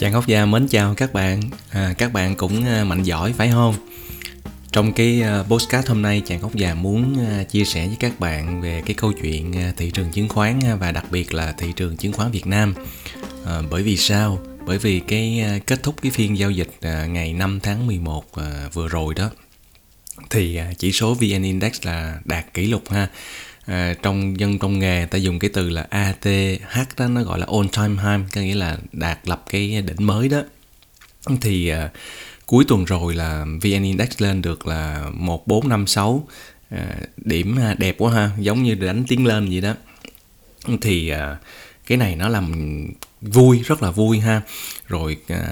Chàng Hóc Gia mến chào các bạn à, Các bạn cũng à, mạnh giỏi phải không? Trong cái à, postcard hôm nay Chàng Hóc Già muốn à, chia sẻ với các bạn về cái câu chuyện thị trường chứng khoán và đặc biệt là thị trường chứng khoán Việt Nam à, Bởi vì sao? Bởi vì cái kết thúc cái phiên giao dịch ngày 5 tháng 11 vừa rồi đó Thì chỉ số VN Index là đạt kỷ lục ha à, trong dân trong nghề ta dùng cái từ là ATH đó nó gọi là on time high có nghĩa là đạt lập cái đỉnh mới đó. Thì à, cuối tuần rồi là VN Index lên được là 1456 à, điểm à, đẹp quá ha giống như đánh tiếng lên vậy đó. Thì à, cái này nó làm vui rất là vui ha. Rồi à,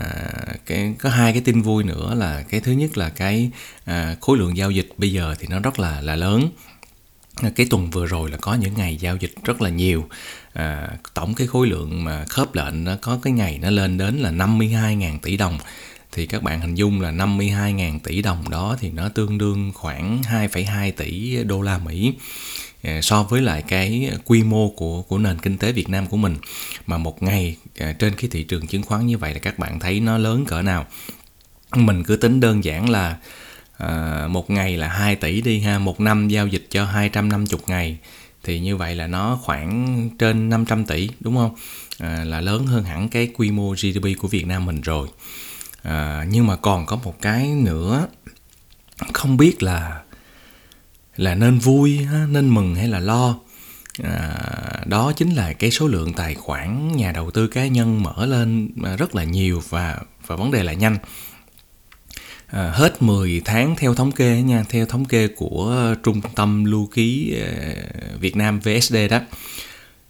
cái có hai cái tin vui nữa là cái thứ nhất là cái à, khối lượng giao dịch bây giờ thì nó rất là là lớn cái tuần vừa rồi là có những ngày giao dịch rất là nhiều. À, tổng cái khối lượng mà khớp lệnh nó có cái ngày nó lên đến là 52.000 tỷ đồng. Thì các bạn hình dung là 52.000 tỷ đồng đó thì nó tương đương khoảng 2,2 tỷ đô la Mỹ à, so với lại cái quy mô của của nền kinh tế Việt Nam của mình. Mà một ngày à, trên cái thị trường chứng khoán như vậy là các bạn thấy nó lớn cỡ nào. Mình cứ tính đơn giản là à, một ngày là 2 tỷ đi ha một năm giao dịch cho 250 ngày. Thì như vậy là nó khoảng trên 500 tỷ đúng không? À, là lớn hơn hẳn cái quy mô GDP của Việt Nam mình rồi. À, nhưng mà còn có một cái nữa không biết là là nên vui nên mừng hay là lo. À, đó chính là cái số lượng tài khoản nhà đầu tư cá nhân mở lên à, rất là nhiều và và vấn đề là nhanh à, hết 10 tháng theo thống kê nha theo thống kê của trung tâm lưu ký à, Việt Nam VSD đó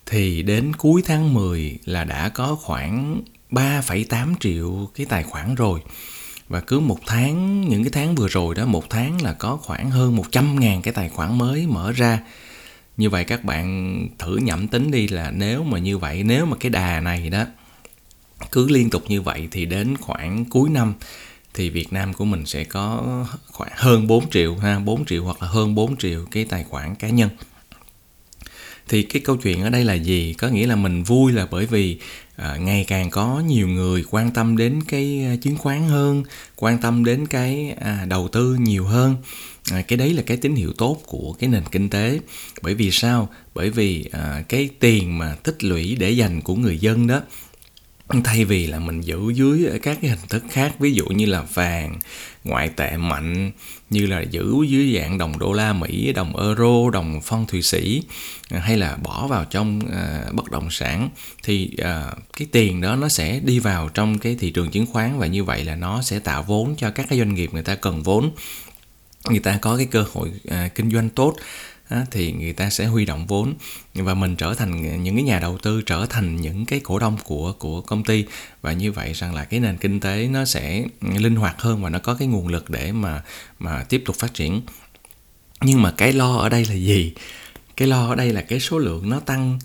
thì đến cuối tháng 10 là đã có khoảng 3,8 triệu cái tài khoản rồi. Và cứ một tháng những cái tháng vừa rồi đó một tháng là có khoảng hơn 100 ngàn cái tài khoản mới mở ra. Như vậy các bạn thử nhẩm tính đi là nếu mà như vậy nếu mà cái đà này đó cứ liên tục như vậy thì đến khoảng cuối năm thì Việt Nam của mình sẽ có khoảng hơn 4 triệu ha 4 triệu hoặc là hơn 4 triệu cái tài khoản cá nhân. Thì cái câu chuyện ở đây là gì? Có nghĩa là mình vui là bởi vì à, ngày càng có nhiều người quan tâm đến cái à, chứng khoán hơn quan tâm đến cái à, đầu tư nhiều hơn. À, cái đấy là cái tín hiệu tốt của cái nền kinh tế. Bởi vì sao? Bởi vì à, cái tiền mà tích lũy để dành của người dân đó thay vì là mình giữ dưới các cái hình thức khác ví dụ như là vàng ngoại tệ mạnh như là giữ dưới dạng đồng đô la mỹ đồng euro đồng phong thụy sĩ à, hay là bỏ vào trong uh, bất động sản thì uh, cái tiền đó nó sẽ đi vào trong cái thị trường chứng khoán và như vậy là nó sẽ tạo vốn cho các cái doanh nghiệp người ta cần vốn. Người ta có cái cơ hội uh, kinh doanh tốt thì người ta sẽ huy động vốn và mình trở thành những cái nhà đầu tư trở thành những cái cổ đông của của công ty. Và như vậy rằng là cái nền kinh tế nó sẽ linh hoạt hơn và nó có cái nguồn lực để mà mà tiếp tục phát triển. Nhưng mà cái lo ở đây là gì? Cái lo ở đây là cái số lượng nó tăng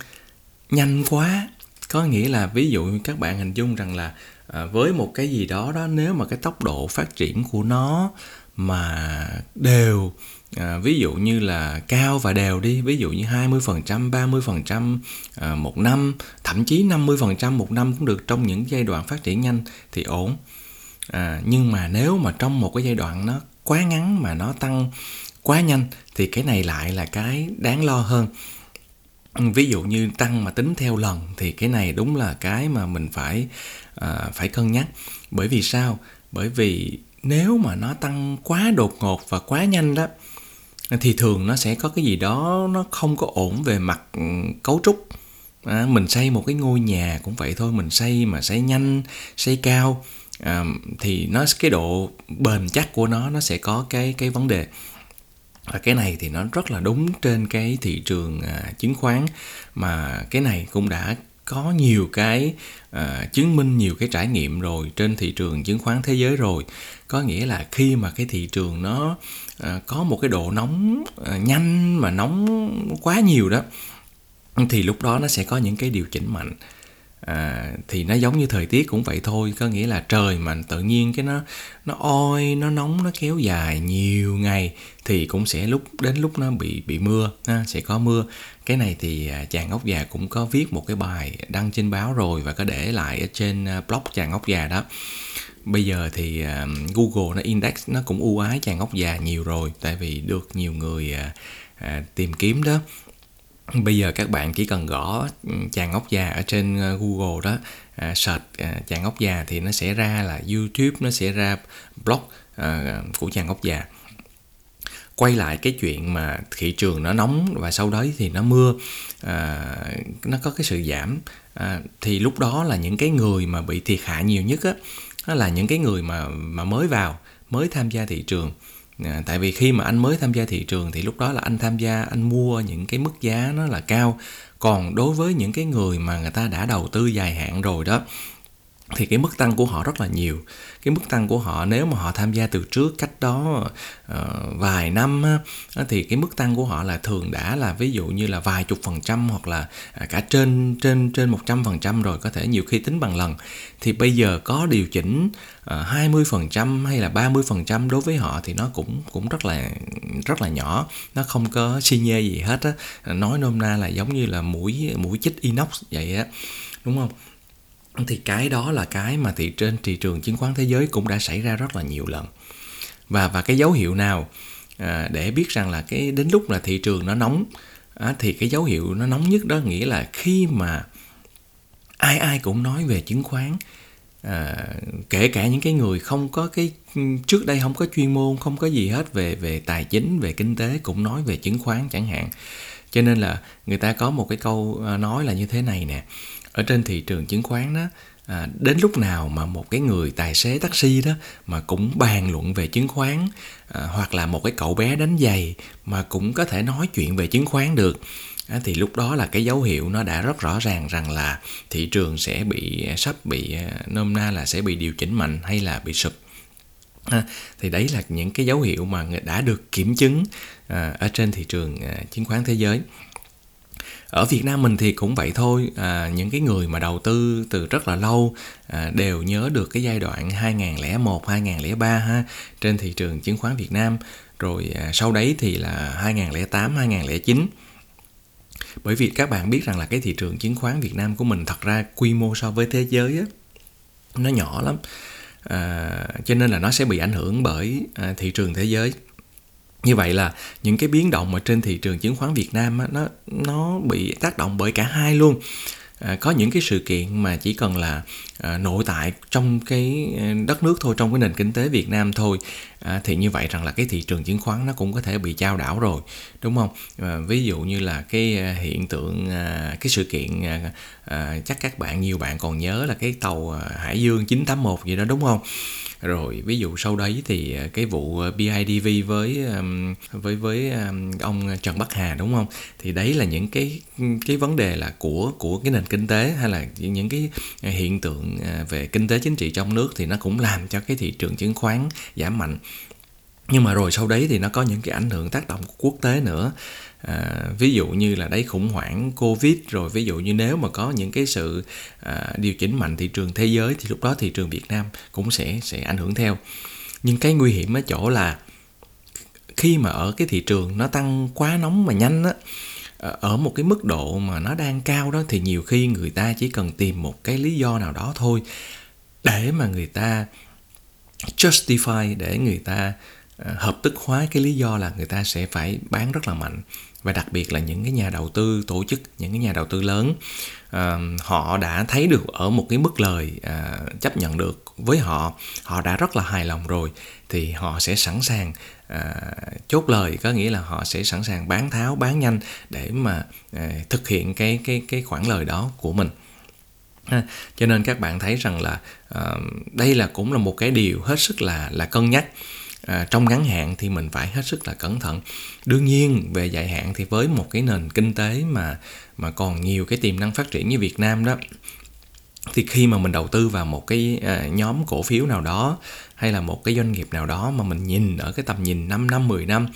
nhanh quá. Có nghĩa là ví dụ các bạn hình dung rằng là à, với một cái gì đó đó nếu mà cái tốc độ phát triển của nó mà đều à, ví dụ như là cao và đều đi ví dụ như 20% 30% à, một năm thậm chí 50% một năm cũng được trong những giai đoạn phát triển nhanh thì ổn. À, nhưng mà nếu mà trong một cái giai đoạn nó quá ngắn mà nó tăng quá nhanh thì cái này lại là cái đáng lo hơn. Ừ, ví dụ như tăng mà tính theo lần thì cái này đúng là cái mà mình phải à, phải cân nhắc. Bởi vì sao? Bởi vì nếu mà nó tăng quá đột ngột và quá nhanh đó thì thường nó sẽ có cái gì đó nó không có ổn về mặt ừ, cấu trúc. À, mình xây một cái ngôi nhà cũng vậy thôi mình xây mà xây nhanh xây cao à, thì nó cái độ bền chắc của nó nó sẽ có cái cái vấn đề. Và cái này thì nó rất là đúng trên cái thị trường à, chứng khoán mà cái này cũng đã có nhiều cái uh, chứng minh nhiều cái trải nghiệm rồi trên thị trường chứng khoán thế giới rồi. Có nghĩa là khi mà cái thị trường nó uh, có một cái độ nóng uh, nhanh mà nóng quá nhiều đó thì lúc đó nó sẽ có những cái điều chỉnh mạnh. À, thì nó giống như thời tiết cũng vậy thôi có nghĩa là trời mà tự nhiên cái nó nó oi nó nóng nó kéo dài nhiều ngày thì cũng sẽ lúc đến lúc nó bị bị mưa ha, sẽ có mưa cái này thì à, chàng ốc già cũng có viết một cái bài đăng trên báo rồi và có để lại ở trên à, blog chàng ốc già đó. Bây giờ thì à, Google nó index nó cũng ưu ái chàng ốc già nhiều rồi tại vì được nhiều người tìm kiếm đó. Bây giờ các bạn chỉ cần gõ ừ, chàng ốc già ở trên Google đó uh, search chàng ốc già thì nó sẽ ra là YouTube nó sẽ ra blog của chàng ốc già quay lại cái chuyện mà thị trường nó nóng và sau đó thì nó mưa à, nó có cái sự giảm. À, thì lúc đó là những cái người mà bị thiệt hại nhiều nhất á đó là những cái người mà mà mới vào mới tham gia thị trường. À, tại vì khi mà anh mới tham gia thị trường thì lúc đó là anh tham gia anh mua những cái mức giá nó là cao. Còn đối với những cái người mà người ta đã đầu tư dài hạn rồi đó thì cái mức tăng của họ rất là nhiều. Cái mức tăng của họ nếu mà họ tham gia từ trước cách đó uh, vài năm uh, thì cái mức tăng của họ là thường đã là ví dụ như là vài chục phần trăm hoặc là à, cả trên trên trên một trăm phần trăm rồi có thể nhiều khi tính bằng lần. Thì bây giờ có điều chỉnh ờ, hai mươi phần trăm hay là 30 phần trăm đối với họ thì nó cũng cũng rất là rất là nhỏ. Nó không có xi nhê gì hết á. Nói nôm na là giống như là mũi mũi chích inox vậy á. Đúng không? Thì cái đó là cái mà thị trên thị trường chứng khoán thế giới cũng đã xảy ra rất là nhiều lần. Và và cái dấu hiệu nào à, để biết rằng là cái đến lúc là thị trường nó nóng à, thì cái dấu hiệu nó nóng nhất đó nghĩa là khi mà ai ai cũng nói về chứng khoán à, kể cả những cái người không có cái trước đây không có chuyên môn không có gì hết về về tài chính về kinh tế cũng nói về chứng khoán chẳng hạn cho nên là người ta có một cái câu ờ, nói là như thế này nè. Ở trên thị trường chứng khoán đó à, đến lúc nào mà một cái người tài xế taxi đó mà cũng bàn luận về chứng khoán à, hoặc là một cái cậu bé đánh giày mà cũng có thể nói chuyện về chứng khoán được à, thì lúc đó là cái dấu hiệu nó đã rất rõ ràng rằng là thị trường sẽ bị sắp bị ờ, nôm na là sẽ bị điều chỉnh mạnh hay là bị sụp. À, thì đấy là những cái dấu hiệu mà đã được kiểm chứng à, ở trên thị trường à, chứng khoán thế giới. Ở Việt Nam mình thì cũng vậy thôi à, những cái người mà đầu tư từ rất là lâu à, đều nhớ được cái giai đoạn 2001 2003 ha trên thị trường chứng khoán Việt Nam. Rồi à, sau đấy thì là 2008 2009 bởi vì các bạn biết rằng là cái thị trường chứng khoán Việt Nam của mình thật ra quy mô so với thế giới á, nó nhỏ lắm à, cho nên là nó sẽ bị ảnh hưởng bởi à, thị trường thế giới. Như vậy là những cái biến động ở trên thị trường chứng khoán Việt Nam á, nó nó bị tác động bởi cả hai luôn. À, có những cái sự kiện mà chỉ cần là à, nội tại trong cái à, đất nước thôi, trong cái nền kinh tế Việt Nam thôi thì như vậy rằng là cái thị trường chứng khoán nó cũng có thể bị trao đảo rồi, đúng không? Ví dụ như là cái hiện tượng cái sự kiện chắc các bạn, nhiều bạn còn nhớ là cái tàu Hải Dương 981 gì đó, đúng không? Rồi, ví dụ sau đấy thì ờ, cái vụ ờ, BIDV với với với ông Trần Bắc Hà, đúng không? Thì đấy là những cái cái vấn đề là của của cái nền kinh tế hay là những cái hiện tượng ờ, về kinh tế chính trị trong nước thì nó cũng làm cho cái thị trường chứng khoán giảm mạnh. Nhưng mà rồi sau đấy thì nó có những cái ảnh hưởng tác động của quốc tế nữa à, ví dụ như là đấy khủng hoảng covid rồi ví dụ như nếu mà có những cái sự à, điều chỉnh mạnh thị trường thế giới thì lúc đó thị trường việt nam cũng sẽ sẽ ảnh hưởng theo. Nhưng cái nguy hiểm ở chỗ là khi mà ở cái thị trường nó tăng quá nóng mà nhanh á ờ, ở một cái mức độ mà nó đang cao đó thì nhiều khi người ta chỉ cần tìm một cái lý do nào đó thôi để mà người ta justify để người ta ờ, hợp tức hóa cái lý do là người ta sẽ phải bán rất là mạnh và đặc biệt là những cái nhà đầu tư tổ chức những cái nhà đầu tư lớn uh, họ đã thấy được ở một cái mức lời uh, chấp nhận được với họ họ đã rất là hài lòng rồi thì họ sẽ sẵn sàng uh, chốt lời có nghĩa là họ sẽ sẵn sàng bán tháo bán nhanh để mà uh, thực hiện cái cái cái khoản lời đó của mình ha. cho nên các bạn thấy rằng là uh, đây là cũng là một cái điều hết sức là là cân nhắc à, trong ngắn hạn thì mình phải hết sức là cẩn thận. Đương nhiên về dài hạn thì với một cái nền kinh tế mà mà còn nhiều cái tiềm năng phát triển như Việt Nam đó thì khi mà mình đầu tư vào một cái à, nhóm cổ phiếu nào đó hay là một cái doanh nghiệp nào đó mà mình nhìn ở cái tầm nhìn 5 năm 10 năm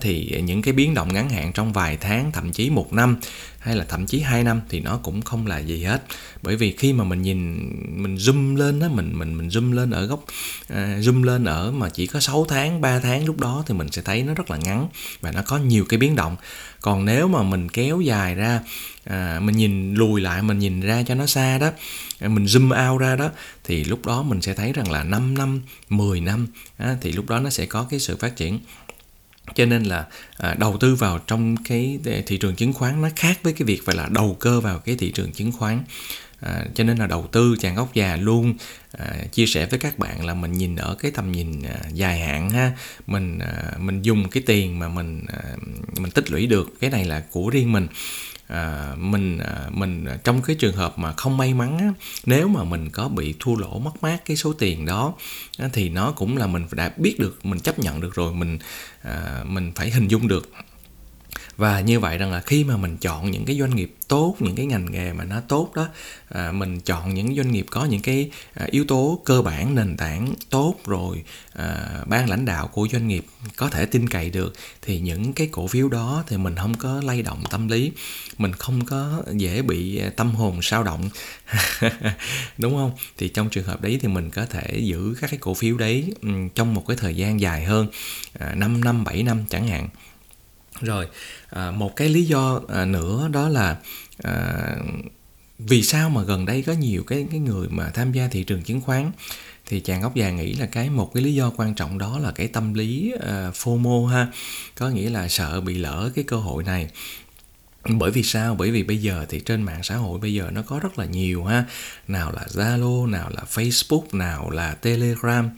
thì những cái biến động ngắn hạn trong vài tháng thậm chí một năm hay là thậm chí 2 năm thì nó cũng không là gì hết. Bởi vì khi mà mình nhìn mình zoom lên đó mình mình mình zoom lên ở góc à, zoom lên ở mà chỉ có 6 tháng 3 tháng lúc đó thì mình sẽ thấy nó rất là ngắn và nó có nhiều cái biến động. Còn nếu mà mình kéo dài ra à, mình nhìn lùi lại mình nhìn ra cho nó xa đó mình zoom out ra đó thì lúc đó mình sẽ thấy rằng là 5 năm 10 năm á, thì lúc đó nó sẽ có cái sự phát triển. Cho nên là à, đầu tư vào trong cái à, thị trường chứng khoán nó khác với cái việc phải là đầu cơ vào cái thị trường chứng khoán. À, cho nên là đầu tư chàng ốc già luôn. À, chia sẻ với các bạn là mình nhìn ở cái tầm nhìn à, dài hạn ha. Mình à, mình dùng cái tiền mà mình à, mình tích lũy được cái này là của riêng mình à, mình à, mình à, trong cái trường hợp mà không may mắn á, nếu mà mình có bị thua lỗ mất mát cái số tiền đó á, thì nó cũng là mình đã biết được mình chấp nhận được rồi mình à, mình phải hình dung được và như vậy rằng là khi mà mình chọn những cái doanh nghiệp tốt những cái ngành nghề mà nó tốt đó à, mình chọn những doanh nghiệp có những cái à, yếu tố cơ bản nền tảng tốt rồi à, ban lãnh đạo của doanh nghiệp có thể tin cậy được thì những cái cổ phiếu đó thì mình không có lay động tâm lý. Mình không có dễ bị à, tâm hồn sao động. Đúng không? Thì trong trường hợp đấy thì mình có thể giữ các cái cổ phiếu đấy trong một cái thời gian dài hơn à, 5 năm 7 năm chẳng hạn rồi à, một cái lý do à, nữa đó là à, vì sao mà gần đây có nhiều cái cái người mà tham gia thị trường chứng khoán? Thì chàng ốc già nghĩ là cái một cái lý do quan trọng đó là cái tâm lý à, uh, FOMO ha. Có nghĩa là sợ bị lỡ cái cơ hội này bởi vì sao? Bởi vì bây giờ thì trên mạng xã hội bây giờ nó có rất là nhiều ha. Nào là zalo nào là facebook nào là telegram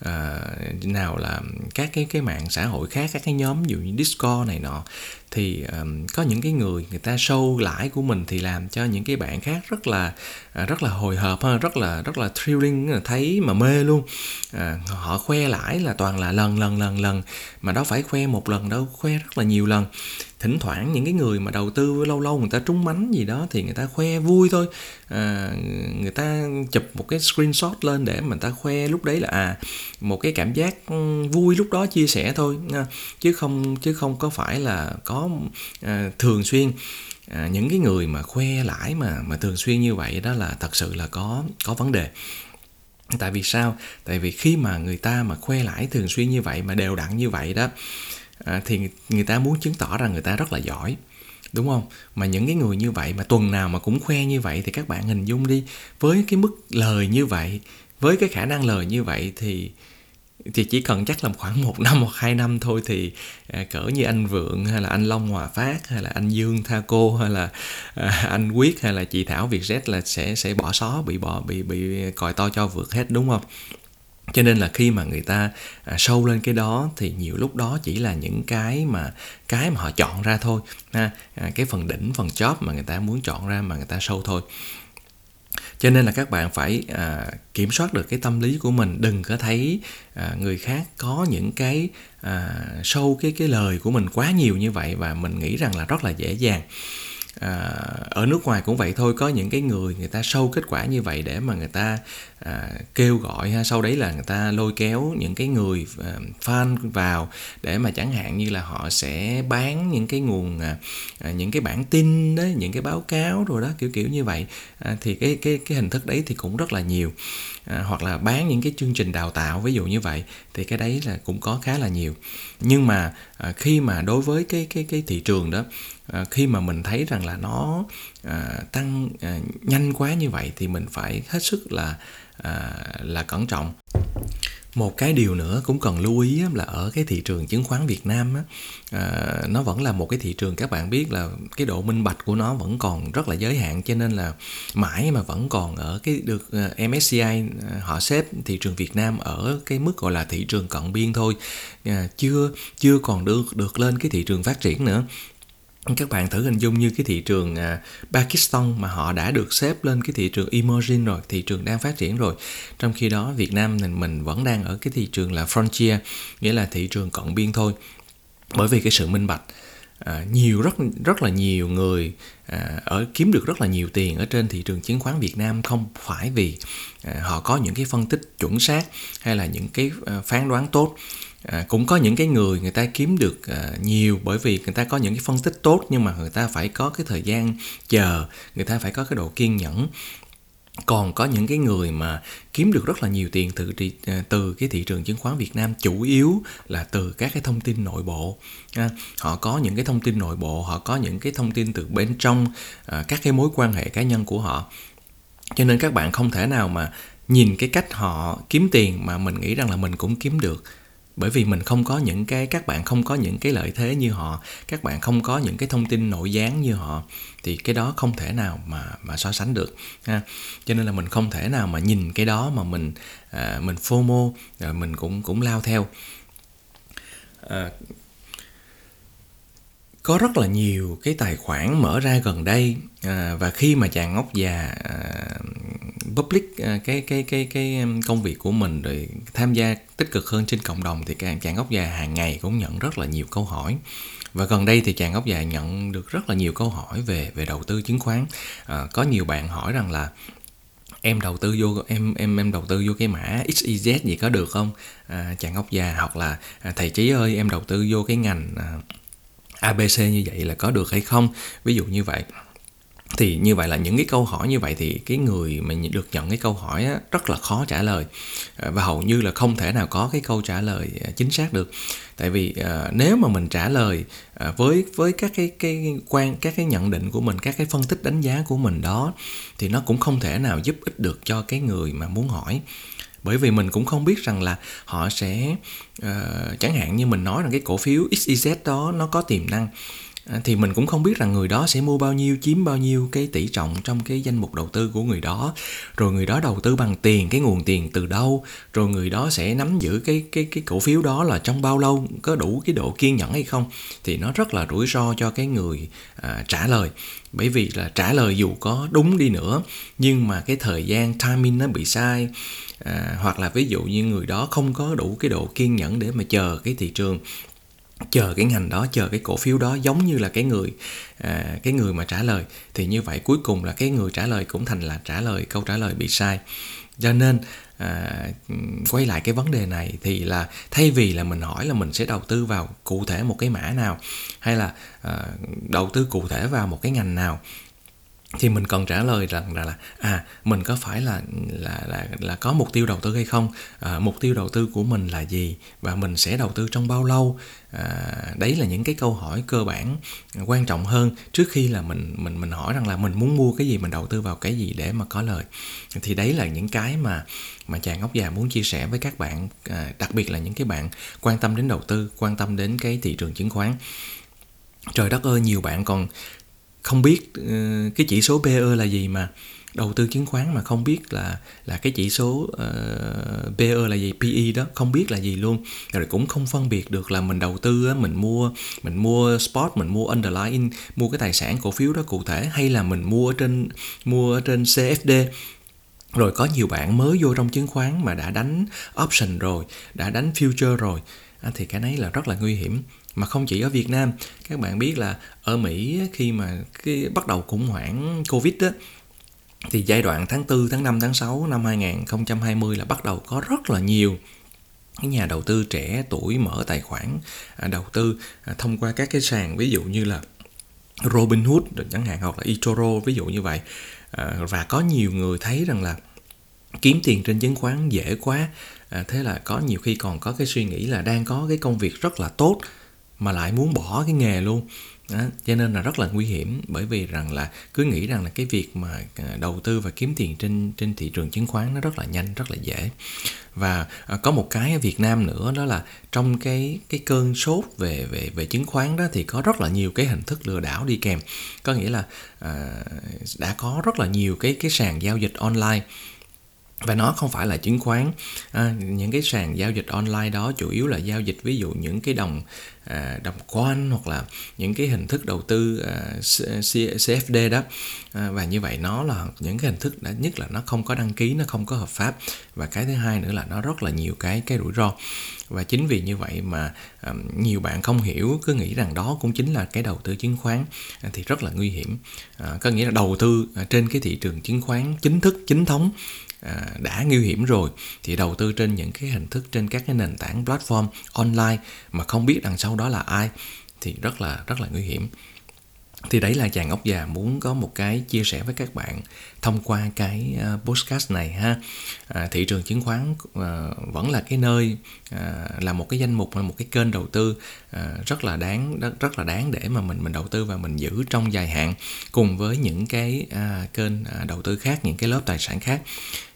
à, nào là các cái cái mạng xã hội khác các cái nhóm ví dụ như discord này nọ thì um, có những cái người người ta show lãi của mình thì làm cho những cái bạn khác rất là à, rất là hồi hộp ha rất là rất là thrilling thấy mà mê luôn. À, họ khoe lãi là toàn là lần lần lần lần mà đâu phải khoe một lần đâu khoe rất là nhiều lần. Thỉnh thoảng những cái người mà đầu tư lâu lâu người ta trúng mánh gì đó thì người ta khoe vui thôi. À, người ta chụp một cái screenshot lên để mà người ta khoe lúc đấy là à một cái cảm giác vui lúc đó chia sẻ thôi chứ không chứ không có phải là có à, thường xuyên. À, những cái người mà khoe lãi mà mà thường xuyên như vậy đó là thật sự là có có vấn đề. Tại vì sao? Tại vì khi mà người ta mà khoe lãi thường xuyên như vậy mà đều đặn như vậy đó à, thì người ta muốn chứng tỏ rằng người ta rất là giỏi. Đúng không? Mà những cái người như vậy mà tuần nào mà cũng khoe như vậy thì các bạn hình dung đi với cái mức lời như vậy với cái khả năng lời như vậy thì thì chỉ cần chắc là khoảng một năm hoặc hai năm thôi thì à, cỡ như anh Vượng hay là anh Long Hòa Phát hay là anh Dương Tha Cô hay là à, anh Quyết hay là chị Thảo Việt Z là sẽ sẽ bỏ xó bị bỏ bị bị còi to cho vượt hết đúng không? cho nên là khi mà người ta à, sâu lên cái đó thì nhiều lúc đó chỉ là những cái mà cái mà họ chọn ra thôi ha à, cái phần đỉnh phần chóp mà người ta muốn chọn ra mà người ta sâu thôi cho nên là các bạn phải à, kiểm soát được cái tâm lý của mình. Đừng có thấy à, người khác có những cái à, sâu cái cái lời của mình quá nhiều như vậy và mình nghĩ rằng là rất là dễ dàng à, ở nước ngoài cũng vậy thôi có những cái người người ta sâu kết quả như vậy để mà người ta à, kêu gọi ha sau đấy là người ta lôi kéo những cái người à, fan vào để mà chẳng hạn như là họ sẽ bán những cái nguồn à, à, những cái bản tin đấy những cái báo cáo rồi đó kiểu kiểu như vậy. À, thì cái cái cái hình thức đấy thì cũng rất là nhiều. À, hoặc là bán những cái chương trình đào tạo ví dụ như vậy thì cái đấy là cũng có khá là nhiều. Nhưng mà à, khi mà đối với cái cái cái thị trường đó à, khi mà mình thấy rằng là nó à, tăng à, nhanh quá như vậy thì mình phải hết sức là à, là cẩn trọng. Một cái điều nữa cũng cần lưu ý là ở cái thị trường chứng khoán Việt Nam á, à, nó vẫn là một cái thị trường các bạn biết là cái độ minh bạch của nó vẫn còn rất là giới hạn cho nên là mãi mà vẫn còn ở cái được à, MSCI à, họ xếp thị trường Việt Nam ở cái mức gọi là thị trường cận biên thôi. À, chưa chưa còn được được lên cái thị trường phát triển nữa các bạn thử hình dung như cái thị trường à, Pakistan mà họ đã được xếp lên cái thị trường emerging rồi, thị trường đang phát triển rồi. Trong khi đó Việt Nam thì mình vẫn đang ở cái thị trường là frontier, nghĩa là thị trường cận biên thôi. Bởi vì cái sự minh bạch à, nhiều rất rất là nhiều người à, ở kiếm được rất là nhiều tiền ở trên thị trường chứng khoán Việt Nam không phải vì à, họ có những cái phân tích chuẩn xác hay là những cái à, phán đoán tốt à, cũng có những cái người người ta kiếm được à, nhiều bởi vì người ta có những cái phân tích tốt nhưng mà người ta phải có cái thời gian chờ người ta phải có cái độ kiên nhẫn. Còn có những cái người mà kiếm được rất là nhiều tiền từ à, từ cái thị trường chứng khoán Việt Nam chủ yếu là từ các cái thông tin nội bộ. À, họ có những cái thông tin nội bộ họ có những cái thông tin từ bên trong à, các cái mối quan hệ cá nhân của họ. Cho nên các bạn không thể nào mà nhìn cái cách họ kiếm tiền mà mình nghĩ rằng là mình cũng kiếm được bởi vì mình không có những cái các bạn không có những cái lợi thế như họ các bạn không có những cái thông tin nội gián như họ thì cái đó không thể nào mà mà so sánh được ha. Cho nên là mình không thể nào mà nhìn cái đó mà mình à, mình fomo rồi à, mình cũng cũng lao theo. À, có rất là nhiều cái tài khoản mở ra gần đây à, và khi mà chàng ngốc già à, public à, cái cái cái cái um, công việc của mình rồi tham gia tích cực hơn trên cộng đồng thì chàng chàng ngốc già hàng ngày cũng nhận rất là nhiều câu hỏi. Và gần đây thì chàng ngốc già nhận được rất là nhiều câu hỏi về về đầu tư chứng khoán. À, có nhiều bạn hỏi rằng là em đầu tư vô em em em đầu tư vô cái mã XYZ gì có được không? À, chàng ngốc già hoặc là à, thầy trí ơi em đầu tư vô cái ngành à, ABC như vậy là có được hay không? Ví dụ như vậy. Thì như vậy là những cái câu hỏi như vậy thì cái người mà được nhận cái câu hỏi á, rất là khó trả lời. À, và hầu như là không thể nào có cái câu trả lời à, chính xác được. Tại vì à, nếu mà mình trả lời à, với với các cái cái quan các cái nhận định của mình các cái phân tích đánh giá của mình đó thì nó cũng không thể nào giúp ích được cho cái người mà muốn hỏi bởi vì mình cũng không biết rằng là họ sẽ uh, chẳng hạn như mình nói rằng cái cổ phiếu XYZ đó nó có tiềm năng. À, thì mình cũng không biết rằng người đó sẽ mua bao nhiêu chiếm bao nhiêu cái tỷ trọng trong cái danh mục đầu tư của người đó. Rồi người đó đầu tư bằng tiền cái nguồn tiền từ đâu? Rồi người đó sẽ nắm giữ cái cái cái cổ phiếu đó là trong bao lâu? Có đủ cái độ kiên nhẫn hay không? Thì nó rất là rủi ro cho cái người à, trả lời. Bởi vì là trả lời dù có đúng đi nữa nhưng mà cái thời gian timing nó bị sai à, hoặc là ví dụ như người đó không có đủ cái độ kiên nhẫn để mà chờ cái thị trường chờ cái ngành đó chờ cái cổ phiếu đó giống như là cái người à, cái người mà trả lời. Thì như vậy cuối cùng là cái người trả lời cũng thành là trả lời câu trả lời bị sai. Cho nên à, quay lại cái vấn đề này thì là thay vì là mình hỏi là mình sẽ đầu tư vào cụ thể một cái mã nào hay là à, đầu tư cụ thể vào một cái ngành nào thì mình cần trả lời rằng là, là à mình có phải là là là là có mục tiêu đầu tư hay không? À, mục tiêu đầu tư của mình là gì? Và mình sẽ đầu tư trong bao lâu? À, đấy là những cái câu hỏi cơ bản quan trọng hơn trước khi là mình mình mình hỏi rằng là mình muốn mua cái gì mình đầu tư vào cái gì để mà có lời. Thì đấy là những cái mà mà chàng ngốc già muốn chia sẻ với các bạn à, đặc biệt là những cái bạn quan tâm đến đầu tư quan tâm đến cái thị trường chứng khoán. Trời đất ơi nhiều bạn còn không biết uh, cái chỉ số PE là gì mà đầu tư chứng khoán mà không biết là là cái chỉ số ờ, uh, PE là gì PE đó không biết là gì luôn. Rồi cũng không phân biệt được là mình đầu tư á, mình mua mình mua spot mình mua underlying mua cái tài sản cổ phiếu đó cụ thể hay là mình mua ở trên mua ở trên CFD rồi có nhiều bạn mới vô trong chứng khoán mà đã đánh option rồi đã đánh future rồi. À, thì cái đấy là rất là nguy hiểm. Mà không chỉ ở Việt Nam các bạn biết là ở Mỹ khi mà cái bắt đầu khủng hoảng Covid đó thì giai đoạn tháng 4, tháng 5, tháng 6 năm 2020 là bắt đầu có rất là nhiều cái nhà đầu tư trẻ tuổi mở tài khoản à, đầu tư à, thông qua các cái sàn ví dụ như là Robinhood chẳng hạn hoặc là eToro ví dụ như vậy. À, và có nhiều người thấy rằng là kiếm tiền trên chứng khoán dễ quá. Thế là có nhiều khi còn có cái suy nghĩ là đang có cái công việc rất là tốt mà lại muốn bỏ cái nghề luôn đó, cho nên là rất là nguy hiểm bởi vì rằng là cứ nghĩ rằng là cái việc mà à, đầu tư và kiếm tiền trên trên thị trường chứng khoán nó rất là nhanh rất là dễ. Và à, có một cái ở Việt Nam nữa đó là trong cái cái cơn sốt về về về chứng khoán đó thì có rất là nhiều cái hình thức lừa đảo đi kèm. Có nghĩa là à, đã có rất là nhiều cái cái sàn giao dịch online và nó không phải là chứng khoán. À, những cái sàn giao dịch online đó chủ yếu là giao dịch ví dụ những cái đồng à, đồng quan hoặc là những cái hình thức đầu tư à, CFD đó. À, và như vậy nó là những cái hình thức đã nhất là nó không có đăng ký nó không có hợp pháp. Và cái thứ hai nữa là nó rất là nhiều cái cái rủi ro. Và chính vì như vậy mà à, nhiều bạn không hiểu cứ nghĩ rằng đó cũng chính là cái đầu tư chứng khoán à, thì rất là nguy hiểm. À, có nghĩa là đầu tư à, trên cái thị trường chứng khoán chính thức chính thống À, đã nguy hiểm rồi thì đầu tư trên những cái hình thức trên các cái nền tảng platform online mà không biết đằng sau đó là ai thì rất là rất là nguy hiểm. Thì đấy là chàng ốc già muốn có một cái chia sẻ với các bạn thông qua cái à, podcast này ha. À, thị trường chứng khoán à, vẫn là cái nơi là một cái danh mục là một cái kênh đầu tư rất là đáng rất, rất là đáng để mà mình mình đầu tư và mình giữ trong dài hạn cùng với những cái kênh đầu tư khác những cái lớp tài sản khác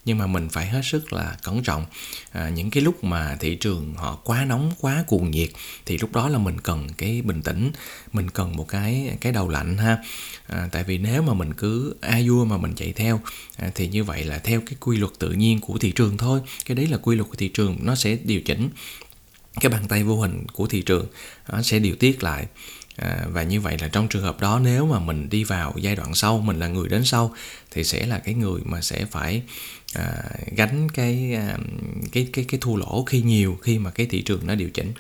nhưng mà mình phải hết sức là cẩn trọng. À, những cái lúc mà thị trường họ quá nóng quá cuồng nhiệt thì lúc đó là mình cần cái bình tĩnh mình cần một cái cái đầu lạnh ha. À, tại vì nếu mà mình cứ a vua mà mình chạy theo à, thì như vậy là theo cái quy luật tự nhiên của thị trường thôi. Cái đấy là quy luật của thị trường nó sẽ điều chỉnh. Cái bàn tay vô hình của thị trường nó sẽ điều tiết lại à, và như vậy là trong trường hợp đó nếu mà mình đi vào giai đoạn sau mình là người đến sau thì sẽ là cái người mà sẽ phải à, gánh cái à, cái cái cái thua lỗ khi nhiều khi mà cái thị trường nó điều chỉnh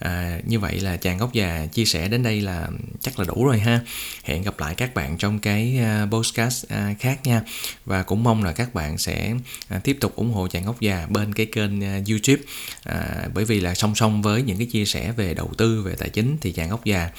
à, như vậy là chàng góc già chia sẻ đến đây là chắc là đủ rồi ha. Hẹn gặp lại các bạn trong cái à, podcast à, khác nha. Và cũng mong là các bạn sẽ à, tiếp tục ủng hộ chàng góc già bên cái kênh youtube. À, bởi vì là song song với những cái chia sẻ về đầu tư về tài chính thì chàng góc già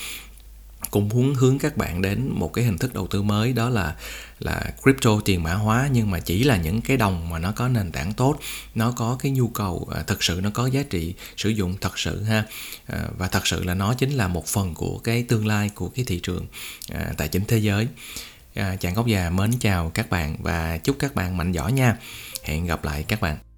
cũng muốn hướng các bạn đến một cái hình thức đầu tư mới đó là là crypto tiền mã hóa nhưng mà chỉ là những cái đồng mà nó có nền tảng tốt nó có cái nhu cầu à, thật sự nó có giá trị sử dụng thật sự ha. À, và thật sự là nó chính là một phần của cái tương lai của cái thị trường à, tài chính thế giới. À, chàng góc già mến chào các bạn và chúc các bạn mạnh giỏi nha. Hẹn gặp lại các bạn.